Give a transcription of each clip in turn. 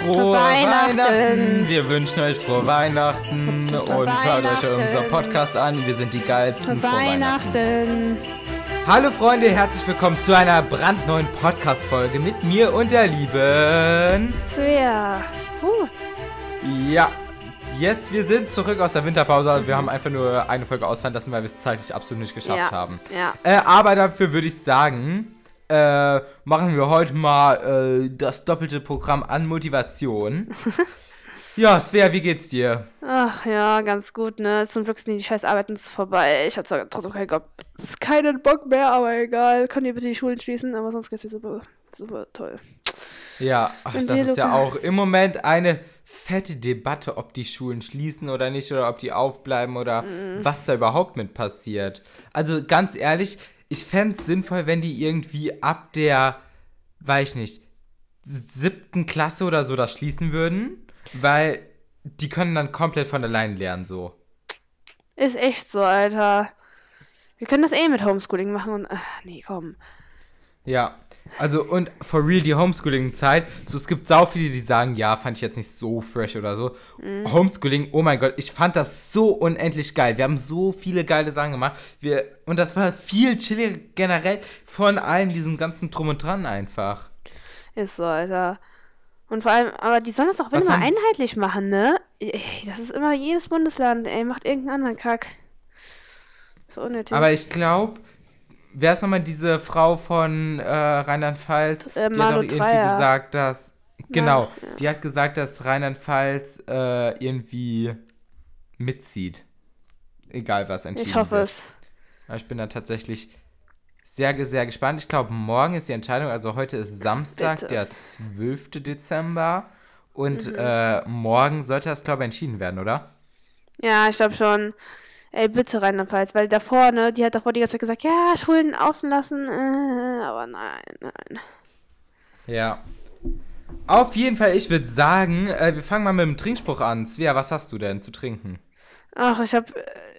Frohe Weihnachten. Weihnachten. Wir wünschen euch frohe Weihnachten frohe und hört euch unseren Podcast an. Wir sind die geilsten. Frohe Weihnachten. Weihnachten. Hallo Freunde, herzlich willkommen zu einer brandneuen Podcast-Folge mit mir und der lieben Svea. Ja, jetzt, wir sind zurück aus der Winterpause. Wir haben einfach nur eine Folge ausfallen lassen, weil wir es zeitlich absolut nicht geschafft ja. haben. Ja. Äh, aber dafür würde ich sagen, äh, machen wir heute mal äh, das doppelte Programm an Motivation. ja, Svea, wie geht's dir? Ach ja, ganz gut, ne? Zum Glück sind die scheiß Arbeiten vorbei. Ich hab zwar trotzdem keinen, Bock, keinen Bock mehr, aber egal. Können ihr bitte die Schulen schließen? Aber sonst geht's mir super, super toll. Ja, ach, das ist ja auch im Moment eine fette Debatte, ob die Schulen schließen oder nicht oder ob die aufbleiben oder mm. was da überhaupt mit passiert. Also ganz ehrlich, ich fände es sinnvoll, wenn die irgendwie ab der, weiß ich nicht, siebten Klasse oder so das schließen würden, weil die können dann komplett von allein lernen, so. Ist echt so, Alter. Wir können das eh mit Homeschooling machen und. Ach, nee, komm. Ja, also und for real die Homeschooling-Zeit, so es gibt sau viele, die sagen, ja, fand ich jetzt nicht so fresh oder so. Mhm. Homeschooling, oh mein Gott, ich fand das so unendlich geil. Wir haben so viele geile Sachen gemacht. Wir, und das war viel chilliger generell von allen diesen ganzen Drum und Dran einfach. Ist so, Alter. Und vor allem, aber die sollen das auch immer einheitlich machen, ne? Das ist immer jedes Bundesland, ey, macht irgendeinen anderen Kack. So unnötig. Aber ich glaube, wer ist nochmal diese Frau von äh, Rheinland-Pfalz? Äh, die hat doch irgendwie gesagt, dass. Genau, ja, ja. die hat gesagt, dass Rheinland-Pfalz äh, irgendwie mitzieht. Egal was entschieden Ich hoffe wird. es. Aber ich bin da tatsächlich sehr, sehr gespannt. Ich glaube, morgen ist die Entscheidung. Also heute ist Samstag, Bitte. der 12. Dezember. Und mhm. äh, morgen sollte das, glaube ich, entschieden werden, oder? Ja, ich glaube schon ey, bitte Rheinland-Pfalz, weil davor, ne, die hat davor die ganze Zeit gesagt, ja, Schulden offen lassen, äh, aber nein, nein. Ja. Auf jeden Fall, ich würde sagen, äh, wir fangen mal mit dem Trinkspruch an. Svea, was hast du denn zu trinken? Ach, ich hab,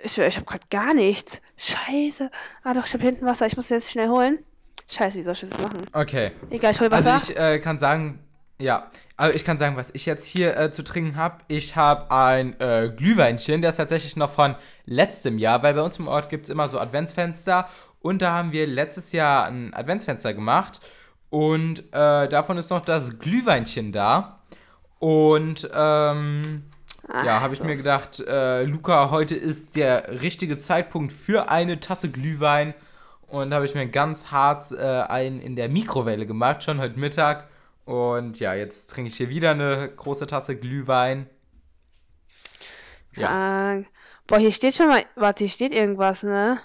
ich, ich hab grad gar nichts. Scheiße. Ah doch, ich hab hinten Wasser, ich muss jetzt schnell holen. Scheiße, wie soll ich das machen? Okay. Egal, ich hol Wasser. Also ich äh, kann sagen, ja, also ich kann sagen, was ich jetzt hier äh, zu trinken habe. Ich habe ein äh, Glühweinchen, der ist tatsächlich noch von letztem Jahr, weil bei uns im Ort gibt es immer so Adventsfenster. Und da haben wir letztes Jahr ein Adventsfenster gemacht. Und äh, davon ist noch das Glühweinchen da. Und ähm, Ach, ja, habe ich so. mir gedacht, äh, Luca, heute ist der richtige Zeitpunkt für eine Tasse Glühwein. Und habe ich mir ganz hart äh, einen in der Mikrowelle gemacht, schon heute Mittag. Und ja, jetzt trinke ich hier wieder eine große Tasse Glühwein. Ja. Äh, boah, hier steht schon mal, warte, hier steht irgendwas, ne?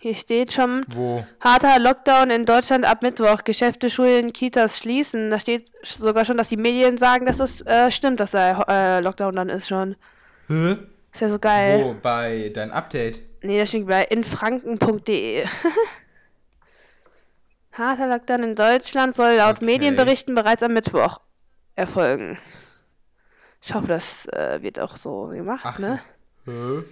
Hier steht schon Wo? harter Lockdown in Deutschland ab Mittwoch. Geschäfte, Schulen, Kitas schließen. Da steht sogar schon, dass die Medien sagen, dass das äh, stimmt, dass der äh, Lockdown dann ist schon. Hä? Ist ja so geil. Wo? Bei dein Update? Nee, das steht bei infranken.de. Harter Lockdown in Deutschland soll laut okay. Medienberichten bereits am Mittwoch erfolgen. Ich hoffe, das äh, wird auch so gemacht, Ach, ne? Hä?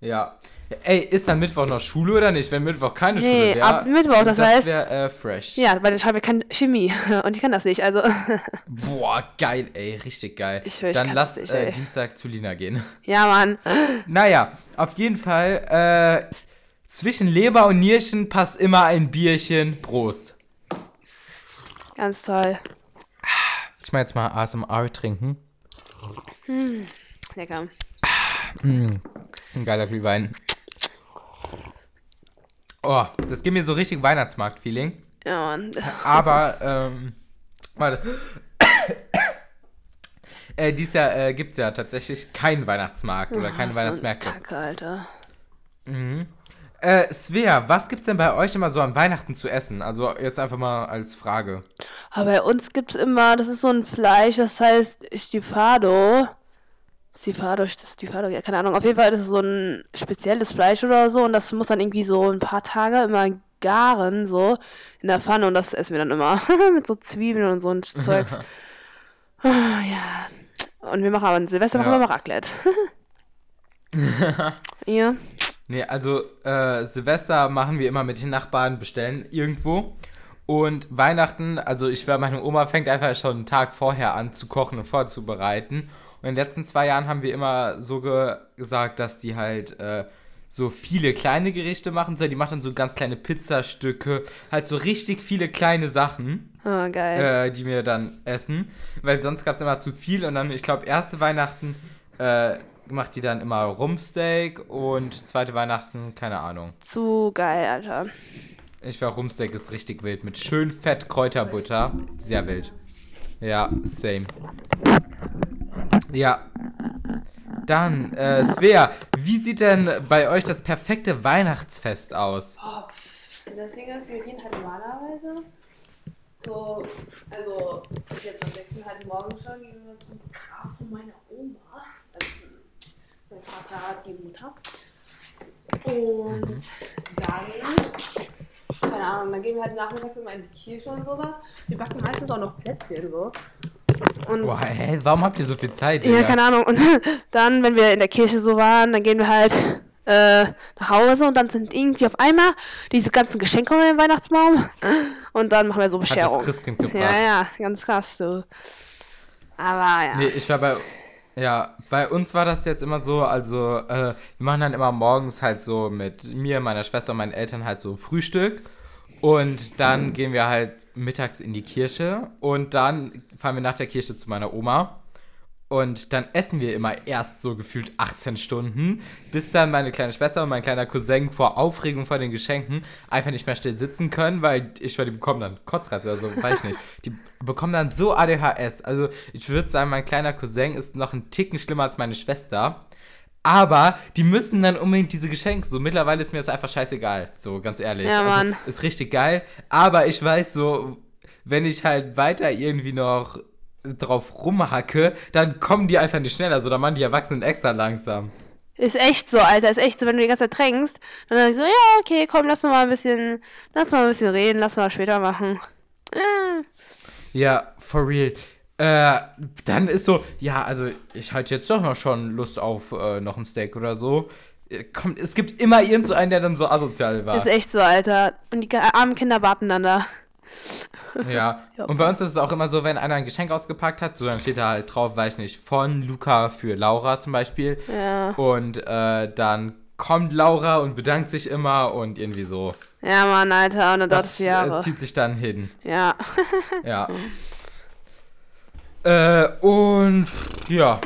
Ja. Ey, ist dann Mittwoch noch Schule oder nicht? Wenn Mittwoch keine nee, Schule wäre. ab Mittwoch, das, das heißt. Das wäre äh, fresh. Ja, weil ich habe keine Chemie und ich kann das nicht, also. Boah, geil, ey, richtig geil. Ich höre, ich Dann lass nicht, äh, Dienstag zu Lina gehen. Ja, Mann. Naja, auf jeden Fall, äh, zwischen Leber und Nierchen passt immer ein Bierchen. Prost. Ganz toll. Ich mal jetzt mal ASMR trinken. Hm, lecker. Hm, ein geiler Glühwein. Oh, das gibt mir so richtig Weihnachtsmarkt-Feeling. Ja, Mann. Aber, ähm, warte. äh, dieses Jahr äh, gibt es ja tatsächlich keinen Weihnachtsmarkt oder keine oh, Weihnachtsmärkte. So Kacke, Alter. Mhm. Äh, Svea, was gibt's denn bei euch immer so an Weihnachten zu essen? Also jetzt einfach mal als Frage. Aber bei uns gibt's immer, das ist so ein Fleisch, das heißt Stifado. Stifado, Stifado, ja, keine Ahnung. Auf jeden Fall ist es so ein spezielles Fleisch oder so und das muss dann irgendwie so ein paar Tage immer garen, so in der Pfanne und das essen wir dann immer mit so Zwiebeln und so ein Zeugs. oh, ja. Und wir machen aber ein Silvester ja. machen wir mal Raclette. ja. Nee, also äh, Silvester machen wir immer mit den Nachbarn bestellen irgendwo. Und Weihnachten, also ich war, meine Oma fängt einfach schon einen Tag vorher an zu kochen und vorzubereiten. Und in den letzten zwei Jahren haben wir immer so ge gesagt, dass die halt äh, so viele kleine Gerichte machen soll. Die macht dann so ganz kleine Pizzastücke, halt so richtig viele kleine Sachen, Oh, geil. äh, die wir dann essen. Weil sonst gab es immer zu viel und dann, ich glaube, erste Weihnachten äh, macht die dann immer Rumsteak und zweite Weihnachten, keine Ahnung. Zu geil, Alter. Ich war Rumsteak ist richtig wild mit schön fett Kräuterbutter. Sehr wild. Ja, same. Ja. Dann, äh, Svea, wie sieht denn bei euch das perfekte Weihnachtsfest aus? Das Ding ist, wir gehen halt normalerweise so, also jetzt am 6. halt morgen schon, gehen wir zum Grab von meiner Oma. Vater hat die Mutter. Und dann, keine Ahnung, dann gehen wir halt nachmittags immer in die Kirche und sowas. Wir backen meistens auch noch Plätzchen so. Und Boah, hä, warum habt ihr so viel Zeit? ja, Digga? keine Ahnung. Und dann, wenn wir in der Kirche so waren, dann gehen wir halt äh, nach Hause und dann sind irgendwie auf einmal diese ganzen Geschenke unter dem Weihnachtsbaum. Und dann machen wir so Hat das Bescherung. Christkind gebracht? Ja, ja, ganz krass so. Aber ja. Nee, ich war bei. Ja, bei uns war das jetzt immer so, also äh, wir machen dann immer morgens halt so mit mir, meiner Schwester und meinen Eltern halt so Frühstück. Und dann gehen wir halt mittags in die Kirche und dann fahren wir nach der Kirche zu meiner Oma und dann essen wir immer erst so gefühlt 18 Stunden, bis dann meine kleine Schwester und mein kleiner Cousin vor Aufregung vor den Geschenken einfach nicht mehr still sitzen können, weil ich weil die bekommen dann Kotzreiz oder so, weiß ich nicht. Die bekommen dann so ADHS. Also ich würde sagen, mein kleiner Cousin ist noch ein Ticken schlimmer als meine Schwester. Aber die müssen dann unbedingt diese Geschenke. So, mittlerweile ist mir das einfach scheißegal. So, ganz ehrlich. Ja, Mann. Also, ist richtig geil. Aber ich weiß so, wenn ich halt weiter irgendwie noch drauf rumhacke, dann kommen die einfach nicht schneller. So, dann machen die Erwachsenen extra langsam. Ist echt so, Alter, ist echt so, wenn du die ganze Zeit drängst, dann sag ich so, ja, okay, komm, lass uns mal ein bisschen, lass mal ein bisschen reden, lass mal später machen. Ja. Ja, for real. Äh, dann ist so, ja, also ich hatte jetzt doch noch schon Lust auf äh, noch ein Steak oder so. Äh, Kommt, es gibt immer irgend so einen, der dann so asozial war. Ist echt so, Alter. Und die armen Kinder warten dann da. Ja. Ja. Und bei uns ist es auch immer so, wenn einer ein Geschenk ausgepackt hat, so dann steht da halt drauf, weiß ich nicht, von Luca für Laura zum Beispiel. Ja. Und äh, dann kommt Laura und bedankt sich immer und irgendwie so. Ja, Mann, Alter, und dann dauert es Das äh, Jahre. zieht sich dann hin. Ja. Ja. äh, und ja.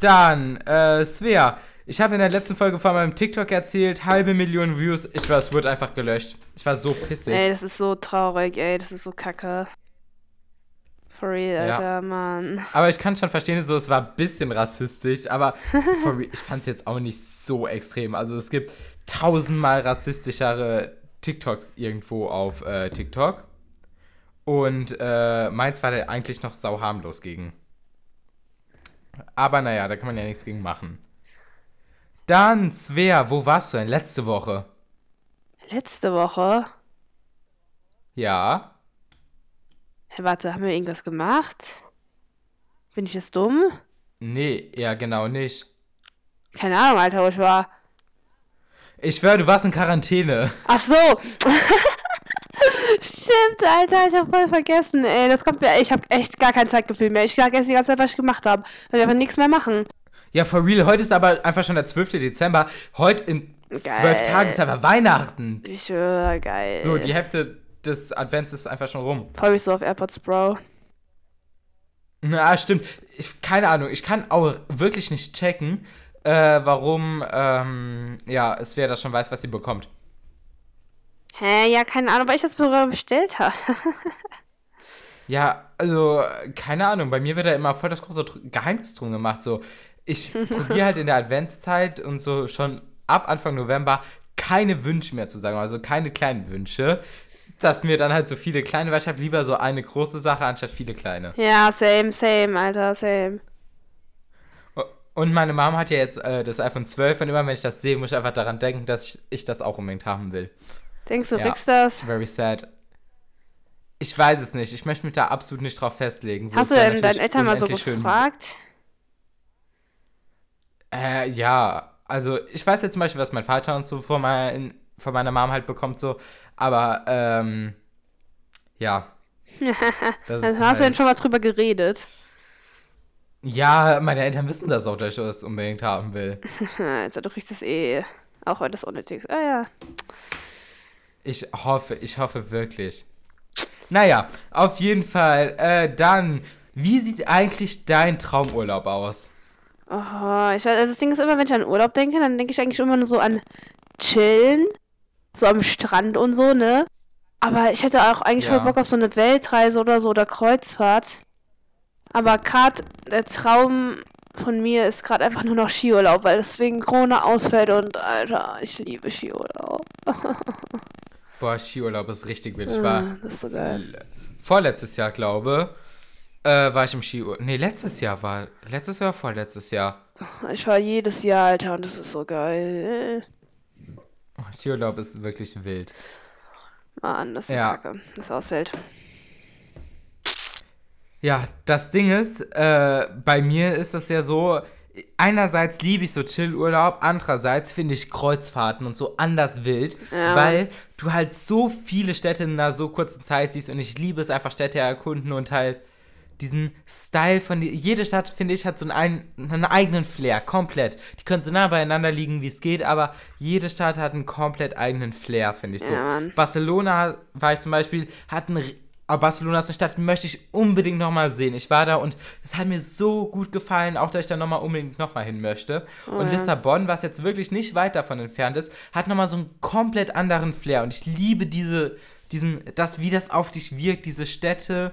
Dann, äh, Svea. Ich habe in der letzten Folge von meinem TikTok erzählt, halbe Million Views. Ich war, es wurde einfach gelöscht. Ich war so pissig. Ey, das ist so traurig, ey, das ist so kacke. For real, Ja. Alter, Mann. Aber ich kann schon verstehen, so, es war ein bisschen rassistisch, aber for real, ich fand es jetzt auch nicht so extrem. Also es gibt tausendmal rassistischere TikToks irgendwo auf äh, TikTok. Und äh, meins war da eigentlich noch sau harmlos gegen. Aber naja, da kann man ja nichts gegen machen. Dann, Svea, wo warst du denn letzte Woche? Letzte Woche. Ja. Hey, warte, haben wir irgendwas gemacht? Bin ich jetzt dumm? Nee, ja, genau nicht. Keine Ahnung, Alter, wo ich war. Ich schwör, du warst in Quarantäne. Ach so. Stimmt, Alter, ich hab voll vergessen. Ey, das kommt mir. Ich hab echt gar kein Zeitgefühl mehr. Ich vergesse die ganze Zeit, was ich gemacht habe. Weil wir einfach nichts mehr machen. Ja, for real. Heute ist aber einfach schon der 12. Dezember. Heute in zwölf. Tagen ist einfach Weihnachten. Ich schwöre, geil. So, die Hälfte des Advents ist einfach schon rum. Freu mich so auf AirPods, Bro. Na, stimmt. Ich, keine Ahnung. Ich kann auch wirklich nicht checken, äh, warum, ähm, ja, es wer das schon weiß, was sie bekommt. Hä, ja, keine Ahnung, weil ich das sogar bestellt habe. Ja, also, keine Ahnung. Bei mir wird da immer voll das große Geheimnis drum gemacht. So, ich probiere halt in der Adventszeit und so schon ab Anfang November keine Wünsche mehr zu sagen, also keine kleinen Wünsche. Dass mir dann halt so viele kleine, weil ich habe lieber so eine große Sache anstatt viele kleine. ja, same, same, Alter, same. Und meine Mom hat ja jetzt äh, das iPhone 12 und immer wenn ich das sehe, muss ich einfach daran denken, dass ich, ich das auch unbedingt haben will. Denkst du, Ja. kriegst das? Very sad. Ich weiß es nicht. Ich möchte mich da absolut nicht drauf festlegen. So, Hast du denn deinen Eltern mal so unendlich schön. Äh, ja. Also, ich weiß jetzt zum Beispiel, was mein Vater und so von, mein, von meiner Mom halt bekommt, so. Aber, ähm, ja. Das ist hast du halt- denn schon mal drüber geredet. Ja, meine Eltern wissen das auch, dass ich das unbedingt haben will. Also du kriegst das eh, auch wenn das unnötig ist. Ah ja. Ich hoffe, ich hoffe wirklich. Naja, auf jeden Fall. Äh, dann, wie sieht eigentlich dein Traumurlaub aus? Oh, ich weiß, also das Ding ist immer, wenn ich an Urlaub denke, dann denke ich eigentlich immer nur so an Chillen, so am Strand und so, ne? Aber ich hätte auch eigentlich Ja. voll Bock auf so eine Weltreise oder so oder Kreuzfahrt. Aber gerade der Traum von mir ist gerade einfach nur noch Skiurlaub, weil deswegen Corona ausfällt und Alter, ich liebe Skiurlaub. Boah, Skiurlaub ist richtig wild. Ich war Ah, das ist so geil. vorletztes Jahr, glaube äh, war ich im Skiurlaub. Nee, letztes Jahr war. Letztes Jahr, vorletztes Jahr. Ich war jedes Jahr, Alter, und das ist so geil. Skiurlaub ist wirklich wild. Mann, das ist Ja. kacke, das ausfällt. Ja, das Ding ist, äh, bei mir ist das ja so, einerseits liebe ich so Chillurlaub, andererseits finde ich Kreuzfahrten und so anders wild, Ja. weil du halt so viele Städte in einer so kurzen Zeit siehst und ich liebe es einfach Städte erkunden und halt diesen Style von die, jede Stadt finde ich hat so einen, einen eigenen Flair komplett. Die können so nah beieinander liegen, wie es geht, aber jede Stadt hat einen komplett eigenen Flair, finde ich so. Ja. Barcelona war ich zum Beispiel, hat einen ri- aber Barcelona ist eine Stadt, die möchte ich unbedingt nochmal sehen. Ich war da und es hat mir so gut gefallen, auch dass ich da nochmal unbedingt nochmal hin möchte. und ja. Lissabon, was jetzt wirklich nicht weit davon entfernt ist, hat nochmal so einen komplett anderen Flair. Und ich liebe diese, diesen, das, wie das auf dich wirkt, diese Städte.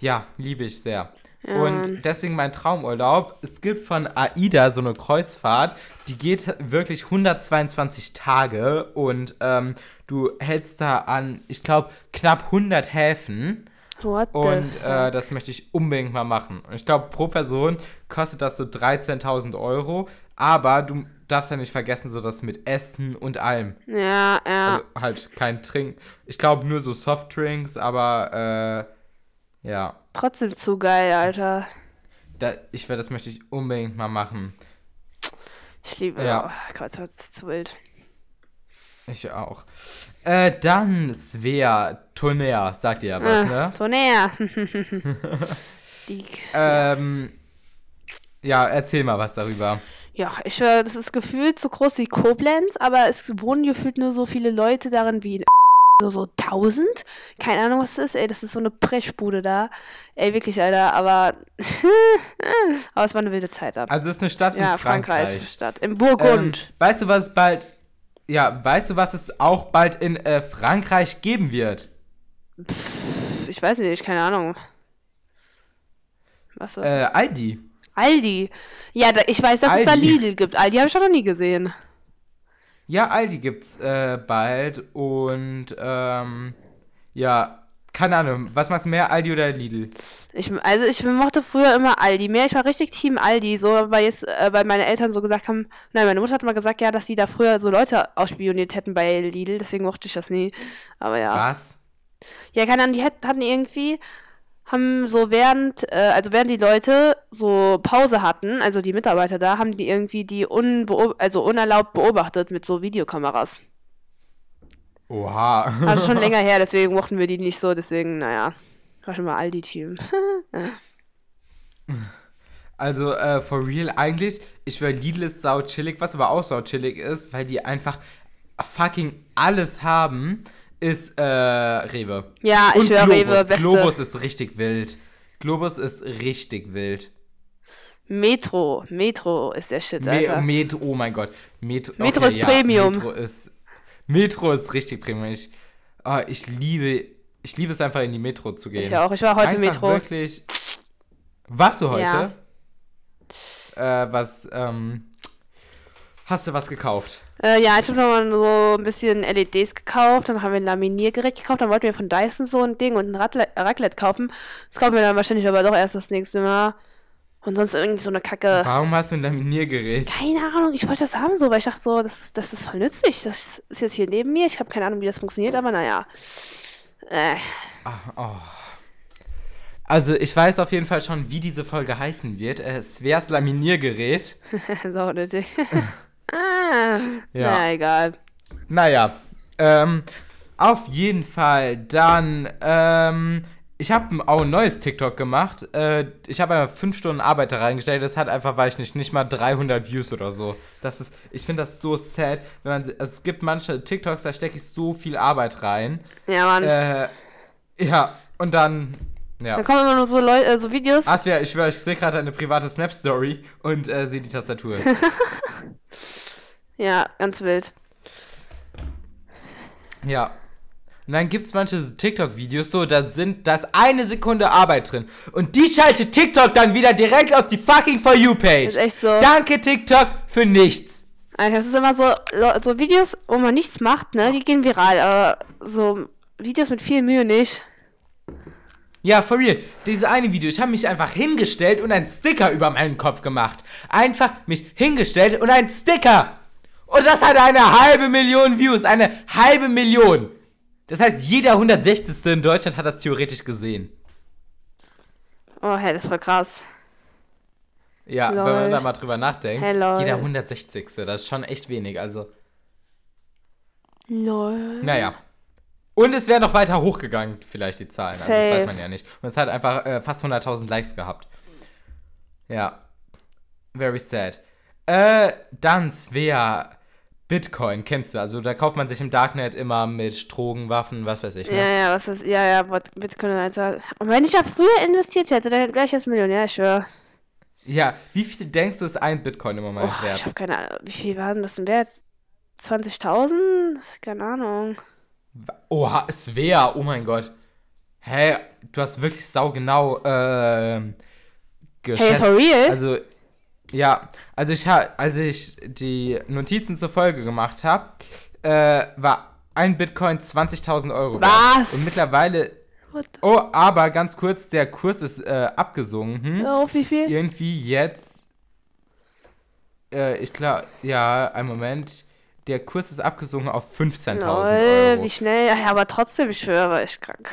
Ja, liebe ich sehr. Ja. Und deswegen mein Traumurlaub. Es gibt von AIDA so eine Kreuzfahrt, die geht wirklich 122 Tage und ähm, du hältst da an, ich glaube, knapp 100 Häfen. What the Und fuck? äh, das möchte ich unbedingt mal machen. Und ich glaube, pro Person kostet das so 13.000 Euro. Aber du darfst ja nicht vergessen, so das mit Essen und allem. ja, ja. Also halt kein Trink. Ich glaube nur so Softdrinks, aber äh, ja. Trotzdem zu geil, Alter. Da, ich werde, das möchte ich unbedingt mal machen. Ich liebe Ja. oh, Kreuzfahrt ist zu wild. Ich auch. Äh, dann Svea Tonnerre, sagt ihr ja was, ne? Ah, Tonnerre. Die, Ähm, ja, erzähl mal was darüber. ja, ich höre, das ist gefühlt so groß wie Koblenz, aber es wohnen gefühlt nur so viele Leute darin wie in so, so 1000. Keine Ahnung, was das ist, ey. Das ist so eine Pressbude da. Ey, wirklich, Alter. Aber, aber es war eine wilde Zeit da. Also es ist eine Stadt Ja, in Frankreich. Frankreich. Stadt. Im Ähm, Burgund. weißt du, was es bald. Ja, weißt du, was es auch bald in äh, Frankreich geben wird? Pff, ich weiß nicht, keine Ahnung. Was was? Äh, Aldi. Aldi. Ja, da, ich weiß, dass es da Aldi. Lidl gibt. Aldi habe ich schon noch nie gesehen. Ja, Aldi gibt's äh, bald und ähm, ja, keine Ahnung, was machst du mehr, Aldi oder Lidl? Ich, also ich mochte früher immer Aldi mehr. Ich war richtig Team Aldi, so weil jetzt, äh, weil meine Eltern so gesagt haben, nein, meine Mutter hat mal gesagt, ja, dass sie da früher so Leute ausspioniert hätten bei Lidl, deswegen mochte ich das nie. Aber ja. Was? Ja, keine Ahnung, die hätten, hatten irgendwie, haben so während, äh, also während die Leute so Pause hatten, also die Mitarbeiter da, haben die irgendwie die unbeo also unerlaubt beobachtet mit so Videokameras. Oha. Also schon länger her, deswegen mochten wir die nicht so, deswegen, naja, war schon mal Aldi-Team. Also, äh, for real, eigentlich, ich schwör, Lidl ist sau chillig, was aber auch sau chillig ist, weil die einfach fucking alles haben, ist, äh, Rewe. Ja, ich Globus. Rewe, beste. Globus ist richtig wild. Globus ist richtig wild. Metro, Metro ist der Shit, Me Alter. Metro, oh mein Gott. Metro, Metro ist Premium. Metro ist, Metro ist richtig Premium. Ich, ah, ich liebe, ich liebe es einfach in die Metro zu gehen. ich auch, ich war heute einfach Metro. wirklich. Warst du heute? Ja. Äh, was, ähm, hast du was gekauft? Äh, ja, ich habe nochmal so ein bisschen LEDs gekauft, dann haben wir ein Laminiergerät gekauft, dann wollten wir von Dyson so ein Ding und ein Ratle Raclette kaufen. Das kaufen wir dann wahrscheinlich aber doch erst das nächste Mal. Und sonst irgendwie so eine Kacke. Warum hast du ein Laminiergerät? Keine Ahnung, ich wollte das haben so, weil ich dachte so, das, das ist voll nützlich. Das ist jetzt hier neben mir. Ich habe keine Ahnung, wie das funktioniert, aber naja. Äh, Ah, oh. Also, ich weiß auf jeden Fall schon, wie diese Folge heißen wird. Äh, Svers Laminiergerät. so unnötig. Ja. Na egal. Naja, ähm, Auf jeden Fall. Dann, ähm, ich habe auch ein neues TikTok gemacht. Äh, ich habe einfach fünf Stunden Arbeit da reingestellt. Das hat einfach, weiß ich nicht, nicht mal 300 Views oder so. Das ist, ich finde das so sad. Wenn man, also es gibt manche TikToks, da stecke ich so viel Arbeit rein. Ja, Mann. Äh, ja, und dann, ja. Da kommen immer nur so Leute, äh, so Videos. Ach, ja, ich, schwör, ich sehe gerade eine private Snap-Story und äh, sehe die Tastatur. Ja, ganz wild. ja. Und dann gibt es manche TikTok-Videos so, da sind, da ist eine Sekunde Arbeit drin. Und die schaltet TikTok dann wieder direkt auf die fucking For You-Page. Ist echt so. Danke, TikTok, für nichts. Alter, das ist immer so, so Videos, wo man nichts macht, ne? Die gehen viral, aber so Videos mit viel Mühe nicht. Ja, for real. Dieses eine Video, ich habe mich einfach hingestellt und einen Sticker über meinen Kopf gemacht. Einfach mich hingestellt und einen Sticker. Und das hat eine halbe Million Views. Eine halbe Million. Das heißt, jeder 160. in Deutschland hat das theoretisch gesehen. Oh, hä, das war krass. Ja, Lol. wenn man da mal drüber nachdenkt. Hey, jeder 160. Das ist schon echt wenig. Also, Lol. naja. Und es wäre noch weiter hochgegangen, vielleicht die Zahlen. Also, das Safe. weiß man ja nicht. Und es hat einfach äh, fast 100.000 Likes gehabt. Ja. Very sad. Äh, dann Svea. Bitcoin, kennst du? Also da kauft man sich im Darknet immer mit Drogen, Waffen, was weiß ich. Ne? Ja, ja, was ist, ja, ja, Bitcoin, Alter. Und wenn ich da früher investiert hätte, dann wäre ich jetzt Millionär, ich schwör. Ja, wie viel denkst du, ist ein Bitcoin im Moment Oh, wert? ich habe keine Ahnung, wie viel war denn das denn wert? 20.000? Keine Ahnung. Oha, Svea, oh mein Gott. Hä, du hast wirklich saugenau ähm, Hey, geschätzt. ist for real? Also, ja, also ich ha als ich die Notizen zur Folge gemacht habe, äh, war ein Bitcoin 20.000 Euro. wert. Was? Und mittlerweile, oh, aber ganz kurz, der Kurs ist äh, abgesunken. Auf wie viel? Irgendwie jetzt, äh, ich glaube, ja, ein Moment, der Kurs ist abgesunken auf 15.000 Lol, Euro. wie schnell. Ja, aber trotzdem, ich schwöre, war ich krank.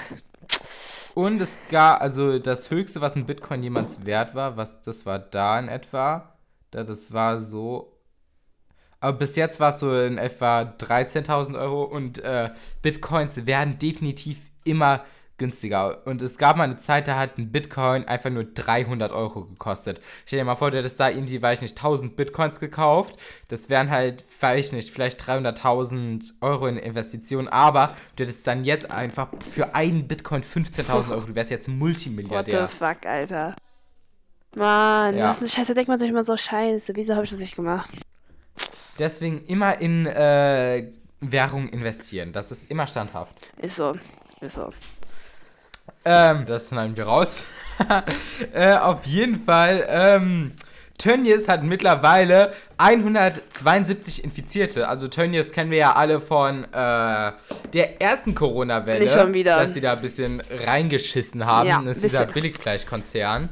Und es gab, also das höchste, was ein Bitcoin jemals wert war, was das war da in etwa. Da das war so. Aber bis jetzt war es so in etwa 13.000 Euro und äh, Bitcoins werden definitiv immer günstiger. Und es gab mal eine Zeit, da hat ein Bitcoin einfach nur 300 Euro gekostet. Stell dir mal vor, du hättest da irgendwie, weiß ich nicht, 1000 Bitcoins gekauft. Das wären halt, weiß ich nicht, vielleicht 300.000 Euro in Investitionen. Aber du hättest dann jetzt einfach für einen Bitcoin 15.000 Euro. Du wärst jetzt What Multimilliardär. the fuck, Alter. Mann, Ja. das ist scheiße. Denkt man sich immer so scheiße. Wieso habe ich das nicht gemacht? Deswegen immer in äh, Währung investieren. Das ist immer standhaft. Ist so. Ist so. Ähm, das schneiden wir raus. äh, auf jeden Fall, ähm, Tönnies hat mittlerweile 172 Infizierte. Also Tönnies kennen wir ja alle von äh, der ersten Corona-Welle. Nicht schon wieder. Dass sie da ein bisschen reingeschissen haben. Ja, das ist dieser. Billigfleischkonzern.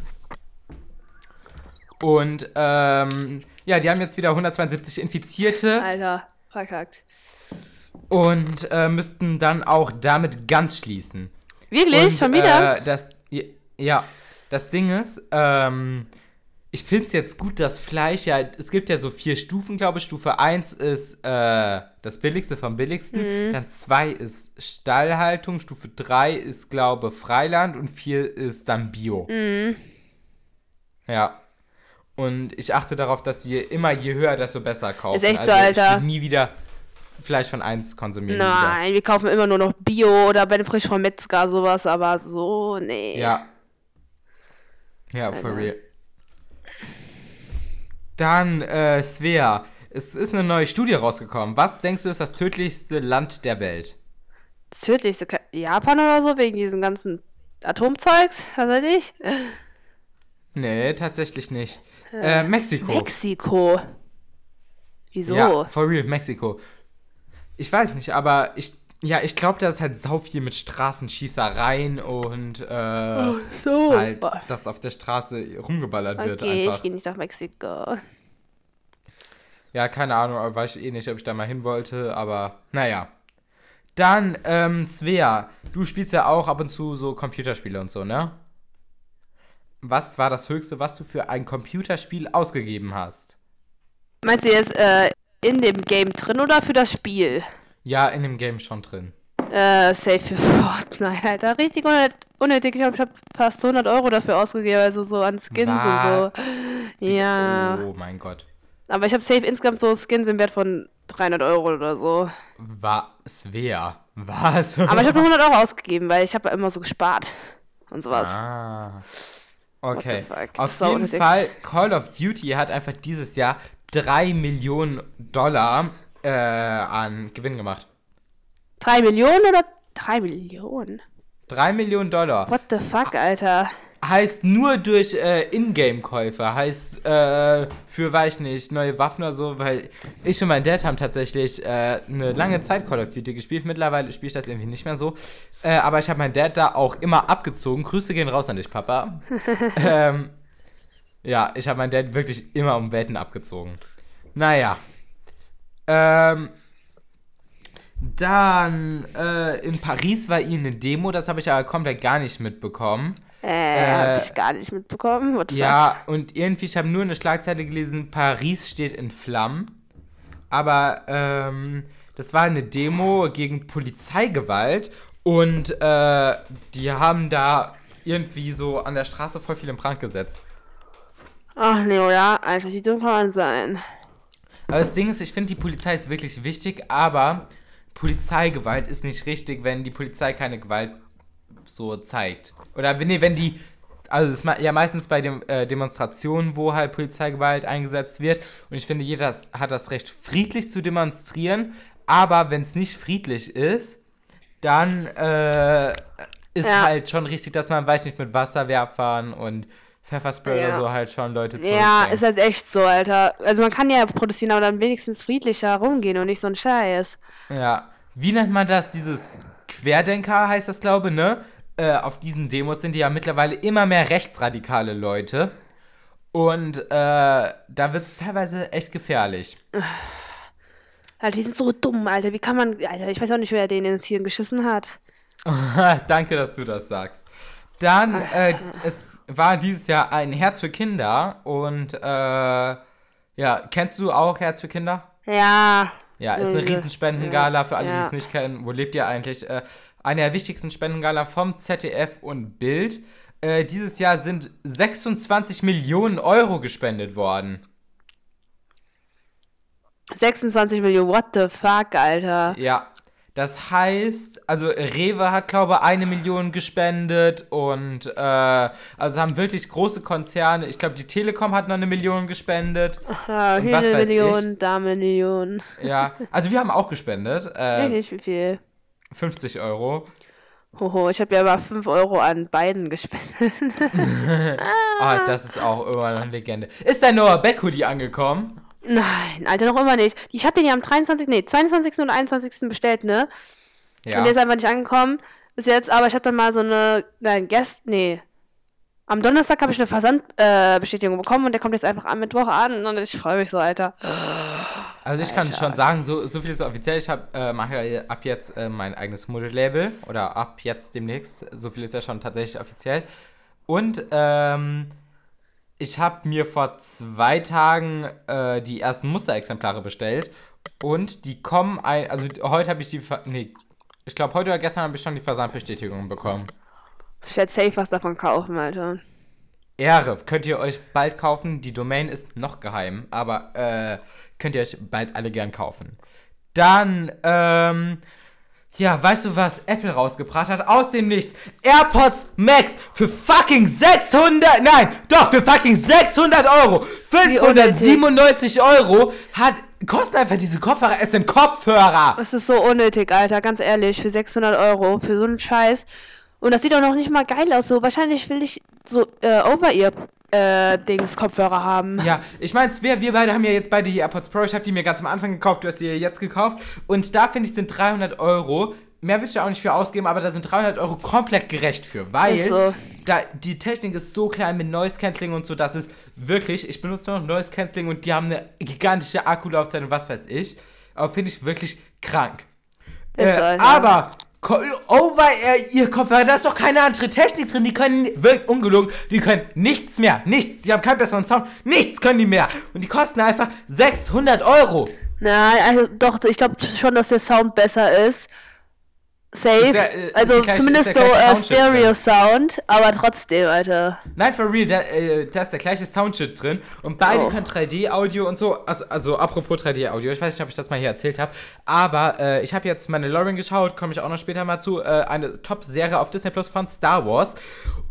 Und ähm, ja, die haben jetzt wieder 172 Infizierte. Alter, verkackt. Und äh, müssten dann auch damit ganz schließen. Wirklich? Und, Schon wieder? Äh, das, ja, das Ding ist, ähm, ich finde es jetzt gut, dass Fleisch ja, es gibt ja so vier Stufen, glaube ich. Stufe 1 ist äh, das billigste vom billigsten. Mhm. Dann 2 ist Stallhaltung. Stufe 3 ist, glaube Freiland. Und 4 ist dann Bio. Mhm. Ja. Und ich achte darauf, dass wir immer je höher, desto besser kaufen. Ist echt so, also Alter. Ich nie wieder Fleisch von 1 konsumieren. wieder. Nein, wir kaufen immer nur noch Bio oder Ben Frisch vom Metzger, sowas, aber so, nee. Ja. Ja, for Alter. real. Dann, äh, Svea. Es ist eine neue Studie rausgekommen. Was denkst du ist das tödlichste Land der Welt? Das tödlichste, Japan oder so, wegen diesem ganzen Atomzeugs, was weiß ich. Nee, tatsächlich nicht. Äh, Mexiko. Mexiko. Wieso? Ja, for real, Mexiko. Ich weiß nicht, aber ich, ja, ich glaube, da ist halt sau viel mit Straßenschießereien und, äh, so. halt, dass auf der Straße rumgeballert wird Okay, ich gehe nicht nach Mexiko. Ja, keine Ahnung, aber weiß ich eh nicht, ob ich da mal hin wollte, aber naja. Dann, ähm, Svea, du spielst ja auch ab und zu so Computerspiele und so, ne? Was war das Höchste, was du für ein Computerspiel ausgegeben hast? Meinst du jetzt äh, in dem Game drin oder für das Spiel? Ja, in dem Game schon drin. Äh, safe für Fortnite, Alter. Richtig unnötig. unnötig. Ich habe hab fast 100 Euro dafür ausgegeben, also so an Skins Was? und so. Ja. Oh mein Gott. Aber ich habe safe insgesamt so Skins im Wert von 300 Euro oder so. Was? Wer? Was? Aber ich habe nur 100 Euro ausgegeben, weil ich habe immer so gespart. Und sowas. Ah. Okay. Auf So jeden unnötig. Fall, Call of Duty hat einfach dieses Jahr 3 Millionen Dollar äh, an Gewinn gemacht. 3 Millionen oder 3 Millionen? 3 Millionen Dollar. What the fuck, Alter? Heißt nur durch äh, Ingame-Käufe. Heißt äh, für, weiß ich nicht, neue Waffen oder so, weil ich und mein Dad haben tatsächlich äh, eine lange Zeit Call of Duty gespielt. Mittlerweile spiele ich das irgendwie nicht mehr so. Äh, aber ich habe meinen Dad da auch immer abgezogen. Grüße gehen raus an dich, Papa. ähm, ja, ich habe meinen Dad wirklich immer um Welten abgezogen. Naja. Ähm. Dann äh, in Paris war ihnen eine Demo, das habe ich aber komplett gar nicht mitbekommen. Äh, Äh, hab ich gar nicht mitbekommen. Ja, und irgendwie, ich habe nur eine Schlagzeile gelesen, Paris steht in Flammen. Aber ähm, das war eine Demo gegen Polizeigewalt und äh, die haben da irgendwie so an der Straße voll viel in Brand gesetzt. Ach, Leo, ja, Alter, kann man sein? Aber das Ding ist, ich finde, die Polizei ist wirklich wichtig, aber Polizeigewalt ist nicht richtig, wenn die Polizei keine Gewalt so zeigt. Oder wenn, nee, wenn die, also das ist ja meistens bei den äh, Demonstrationen, wo halt Polizeigewalt eingesetzt wird. Und ich finde, jeder hat das Recht, friedlich zu demonstrieren. Aber wenn es nicht friedlich ist, dann äh, ist Ja. halt schon richtig, dass man, weiß nicht, mit Wasserwerfern und Pfefferspray Ja. oder so halt schon Leute Ja, zurückbringt. ist halt echt so, Alter. Also man kann ja protestieren, aber dann wenigstens friedlicher rumgehen und nicht so ein Scheiß. Ja, wie nennt man das? Dieses Querdenker heißt das, glaube ich, ne? Äh, auf diesen Demos sind ja mittlerweile immer mehr rechtsradikale Leute. Und äh, da wird es teilweise echt gefährlich. Alter, die sind so dumm, Alter. Wie kann man. Alter, ich weiß auch nicht, wer den ins Hirn geschissen hat. Danke, dass du das sagst. Dann, äh, es war dieses Jahr ein Herz für Kinder und äh, ja, kennst du auch Herz für Kinder? Ja. Ja, ist eine Junge. Riesensspendengala für alle, die Ja. es nicht kennen. Wo lebt ihr eigentlich? Äh, eine der wichtigsten Spendengala vom ZDF und Bild. Äh, dieses Jahr sind 26 Millionen Euro gespendet worden. 26 Millionen, what the fuck, Alter. Ja. Das heißt, also Rewe hat, glaube ich, eine Million gespendet und äh, also haben wirklich große Konzerne. Ich glaube, die Telekom hat noch eine Million gespendet. Ja, Und eine weiß Million, da eine Million. Ja, also wir haben auch gespendet. Äh, Wirklich, wie viel? 50 Euro. Hoho, ich habe ja aber 5 Euro an beiden gespendet. Ah, das ist auch immer eine Legende. Ist dein Noah Beck Hoodie angekommen? Nein, Alter, noch immer nicht. Ich habe den ja am 23., nee, 22. und 21. bestellt, ne? Ja. Und der ist einfach nicht angekommen bis jetzt, aber ich habe dann mal so eine, nein, Gäst, nee. Am Donnerstag habe ich eine Versandbestätigung äh, bekommen und der kommt jetzt einfach am Mittwoch an und ich freue mich so, Alter. Also ich kann Alter. schon sagen, so, so viel ist offiziell. Ich hab, äh, mache ja ab jetzt äh, mein eigenes Modelabel oder ab jetzt demnächst. So viel ist ja schon tatsächlich offiziell. Und ähm, ich habe mir vor zwei Tagen äh, die ersten Musterexemplare bestellt und die kommen, ein, also heute habe ich die, nee, ich glaube heute oder gestern habe ich schon die Versandbestätigung bekommen. Ich werde safe was davon kaufen, Alter. Ehre, könnt ihr euch bald kaufen. Die Domain ist noch geheim, aber äh, könnt ihr euch bald alle gern kaufen. Dann, ähm, ja, weißt du, was Apple rausgebracht hat? Aus dem Nichts. AirPods Max für fucking 600, nein, doch, für fucking 600 Euro. 597 Euro hat, kosten einfach diese Kopfhörer. Es sind Kopfhörer. Das ist so unnötig, Alter, ganz ehrlich, für 600 Euro, für so einen Scheiß. Und das sieht auch noch nicht mal geil aus, so. Wahrscheinlich will ich so, äh, Over-Ear, äh, Dings, Kopfhörer haben. Ja, ich meine, wir, wir beide haben ja jetzt beide die AirPods Pro. Ich habe die mir ganz am Anfang gekauft, du hast die jetzt gekauft. Und da finde ich, sind 300 Euro. Mehr will ich ja auch nicht für ausgeben, aber da sind 300 Euro komplett gerecht für, weil so. da, die Technik ist so klein mit Noise Cancelling und so, das ist wirklich, ich benutze noch Noise Cancelling und die haben eine gigantische Akkulaufzeit und was weiß ich. Aber finde ich wirklich krank. Ist Äh, so, ja. aber Over ihr Kopfhörer, da ist doch keine andere Technik drin. Die können, wirklich ungelogen, die können nichts mehr. Nichts. Die haben keinen besseren Sound. Nichts können die mehr. Und die kosten einfach 600 Euro. Nein, also doch, ich glaube schon, dass der Sound besser ist. Safe. Der, äh, also die gleiche- zumindest so drin. Stereo-Sound, aber trotzdem, Alter. Nein, for real, da, äh, da ist der gleiche Soundchip drin und beide Oh. können 3D-Audio und so. Also, also apropos 3D-Audio, ich weiß nicht, ob ich das mal hier erzählt habe, aber äh, ich habe jetzt Mandalorian geschaut, komme ich auch noch später mal zu, äh, eine Top-Serie auf Disney Plus von Star Wars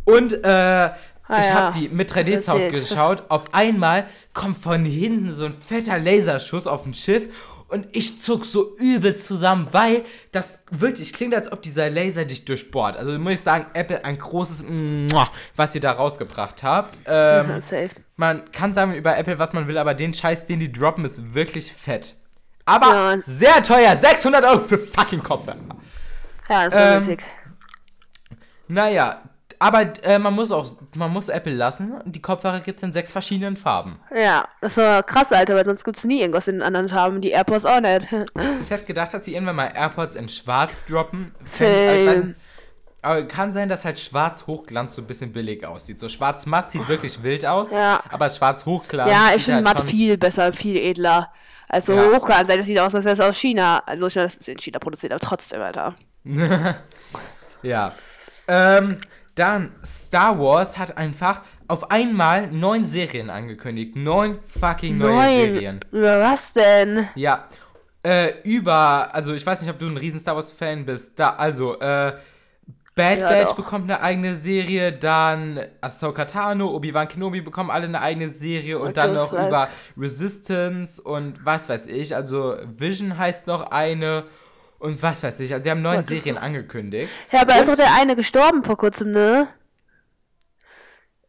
und äh, ich Ah ja, habe die mit 3D-Sound erzählt. geschaut. Auf einmal kommt von hinten so ein fetter Laserschuss auf ein Schiff und ich zuck so übel zusammen, weil das wirklich klingt, als ob dieser Laser dich durchbohrt. Also muss ich sagen, Apple ein großes Mua, was ihr da rausgebracht habt. Ähm, Safe. man kann sagen über Apple, was man will, aber den Scheiß, den die droppen, ist wirklich fett. Aber Ja. sehr teuer, 600 Euro für fucking Kopfhörer. Ja, das ist Ähm. Naja, aber äh, man muss auch, man muss Apple lassen. Die Kopfhörer gibt es in sechs verschiedenen Farben. Ja, das war krass, Alter, weil sonst gibt's nie irgendwas in den anderen Farben. Die AirPods auch nicht. Ich hätte gedacht, dass sie irgendwann mal AirPods in schwarz droppen. Same. Also ich weiß nicht, aber kann sein, dass halt schwarz Hochglanz so ein bisschen billig aussieht. So schwarz matt sieht wirklich wild aus, Ja. aber schwarz Hochglanz ja, ich finde halt matt viel besser, viel edler. Also Ja. hochglanz, das sieht aus, als wäre es aus China. Also ich meine, das ist in China produziert, aber trotzdem, Alter. Ja. Ähm, dann, Star Wars hat einfach auf einmal neun Serien angekündigt. Neun fucking neue Serien. Über was denn? Ja. Äh, über, also ich weiß nicht, ob du ein riesen Star Wars-Fan bist. Da, also, äh, Bad Ja, Batch doch. bekommt eine eigene Serie, dann Ahsoka Tano, Obi-Wan Kenobi bekommen alle eine eigene Serie und What dann noch über Resistance und was weiß ich. Also Vision heißt noch eine und was weiß ich. Also sie haben neun the Serien angekündigt. Ja, aber ist Und- doch der eine gestorben vor kurzem, ne?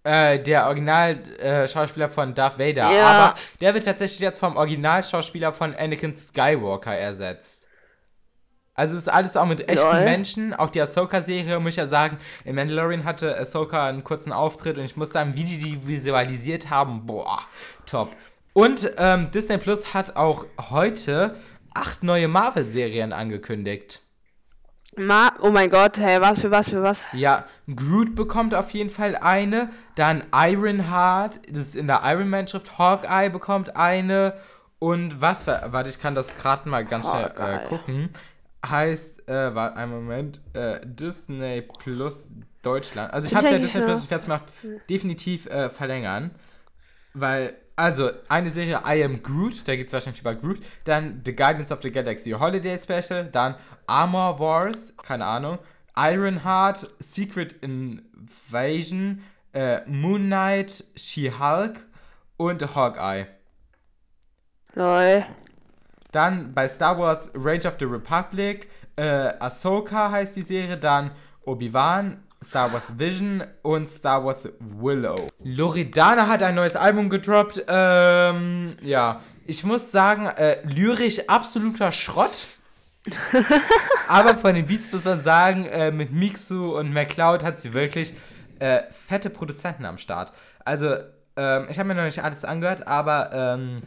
Äh, der Original-Schauspieler von Darth Vader. Ja. Aber der wird tatsächlich jetzt vom Originalschauspieler von Anakin Skywalker ersetzt. Also ist alles auch mit echten Lol. Menschen. Auch die Ahsoka-Serie, muss ich ja sagen, in Mandalorian hatte Ahsoka einen kurzen Auftritt und ich muss sagen, wie die die visualisiert haben, boah, top. Und ähm, Disney Plus hat auch heute acht neue Marvel-Serien angekündigt. Ma oh mein Gott, hey, was für was für was? Ja, Groot bekommt auf jeden Fall eine. Dann Ironheart, das ist in der Iron Man Schrift. Hawkeye bekommt eine. Und was warte, ich kann das gerade mal ganz schnell äh, Hawkeye. gucken. Heißt, äh, warte, einen Moment, äh, Disney Plus Deutschland. Also ich habe ja Disney Plus, ich werde es mir auch definitiv äh, verlängern. Weil, also, eine Serie I Am Groot, da geht es wahrscheinlich über Groot. Dann The Guardians of the Galaxy Holiday Special. Dann Armor Wars, keine Ahnung. Ironheart, Secret Invasion, äh, Moon Knight, She-Hulk und Hawkeye. Lol. Dann bei Star Wars Rage of the Republic, äh, Ahsoka heißt die Serie, dann Obi-Wan, Star Wars Vision und Star Wars Willow. Loredana hat ein neues Album gedroppt. Ähm, ja, ich muss sagen, äh, lyrisch absoluter Schrott. Aber von den Beats muss man sagen, äh, mit Mixu und McCloud hat sie wirklich äh, fette Produzenten am Start. Also, ähm, ich habe mir noch nicht alles angehört, aber ähm,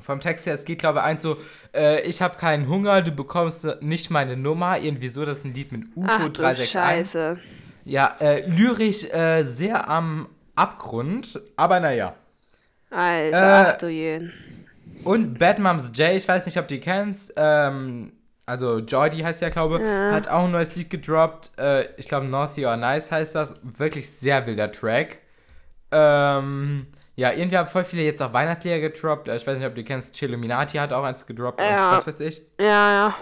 vom Text her, es geht glaube ich eins so, äh, ich habe keinen Hunger, du bekommst nicht meine Nummer. Irgendwie so, das ist ein Lied mit UFO Ach du 361. Scheiße. Ja, äh, lyrisch äh, sehr am Abgrund, aber naja. Alter, Äh, ach du je. Und Bad Moms J, ich weiß nicht, ob du die kennst, ähm, also Jordi heißt ja, glaube ich, Ja. hat auch ein neues Lied gedroppt. Äh, ich glaube, Northy or Nice heißt das. Wirklich sehr wilder Track. Ähm, ja, irgendwie haben voll viele jetzt auch Weihnachtslieder gedroppt. Ich weiß nicht, ob du die kennst. Chilluminati hat auch eins gedroppt. Ja. Und was weiß ich. Ja, ja.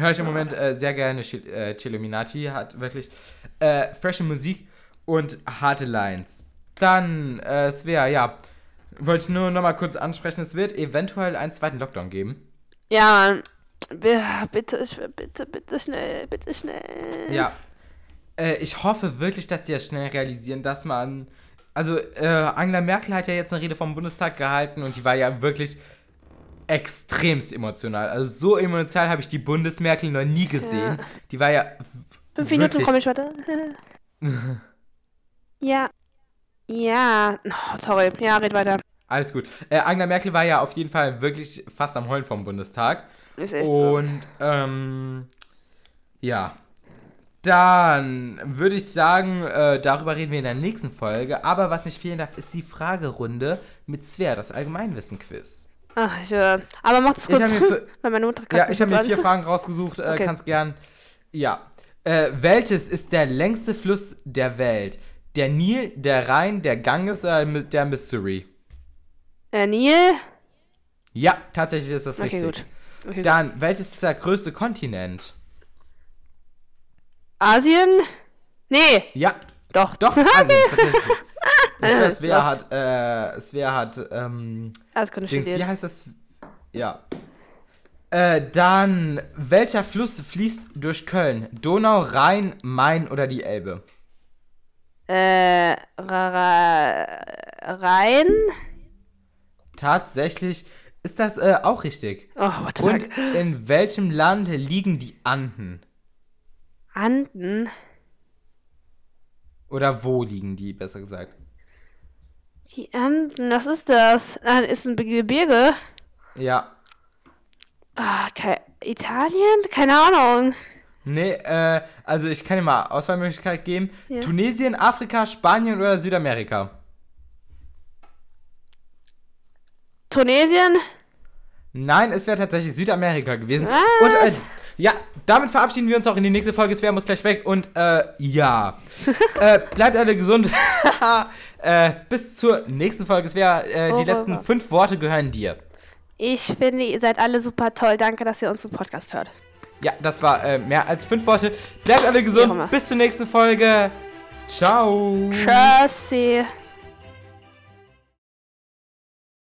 Höre ich im Moment äh, sehr gerne. Äh, Chilluminati hat wirklich äh, frische Musik und harte Lines. Dann, äh, Svea, ja, wollte ich nur noch mal kurz ansprechen. Es wird eventuell einen zweiten Lockdown geben. Ja, Bitte, bitte, bitte schnell, bitte schnell. Ja. Äh, ich hoffe wirklich, dass die das schnell realisieren, dass man. Also, äh, Angela Merkel hat ja jetzt eine Rede vom Bundestag gehalten und die war ja wirklich extremst emotional. Also, so emotional habe ich die Bundesmerkel noch nie gesehen. Die war ja. Fünf Minuten komme ich weiter. ja. Ja. Oh, sorry. Ja, red weiter. Alles gut. Äh, Angela Merkel war ja auf jeden Fall wirklich fast am Heulen vom Bundestag. Ist echt so. Und, ähm, ja. Dann würde ich sagen, äh, darüber reden wir in der nächsten Folge. Aber was nicht fehlen darf, ist die Fragerunde mit Sver, das Allgemeinwissen-Quiz. Ach, ich, äh, aber mach das kurz, für- weil meine Mutter Ja, kackt ich habe mir vier Fragen rausgesucht. Äh, Okay. Kannst gern Ja. Äh, welches ist der längste Fluss der Welt? Der Nil, der Rhein, der Ganges oder der Missouri? Äh, Nil? Ja, tatsächlich ist das Okay, richtig. gut. Okay, gut. Dann, welches ist der größte Kontinent? Asien? Nee, Ja, doch. doch, Asien, Svea hat, äh, Svea hat, ähm, Alles Dings, wie heißt das? Ja. Äh, dann, welcher Fluss fließt durch Köln? Donau, Rhein, Main oder die Elbe? Äh, Rhein? Tatsächlich ist das äh, auch richtig. Oh, what the Und fuck. in welchem Land liegen die Anden? Anden? Oder wo liegen die, besser gesagt? Die Anden, was ist das? Ah, ist ein Gebirge? Ja. Ah, kei Italien? Keine Ahnung. Nee, äh, also ich kann dir mal Auswahlmöglichkeit geben. Ja. Tunesien, Afrika, Spanien oder Südamerika? Tunesien? Nein, es wäre tatsächlich Südamerika gewesen. Was? Und äh, ja, damit verabschieden wir uns auch in die nächste Folge. Sver muss gleich weg. Und äh, ja. äh, bleibt alle gesund. äh, bis zur nächsten Folge. Sver, äh, die Au letzten revoir. fünf Worte gehören dir. Ich finde, ihr seid alle super toll. Danke, dass ihr uns im Podcast hört. Ja, das war äh, mehr als fünf Worte. Bleibt alle gesund. Bis zur nächsten Folge. Ciao. Tschüssi.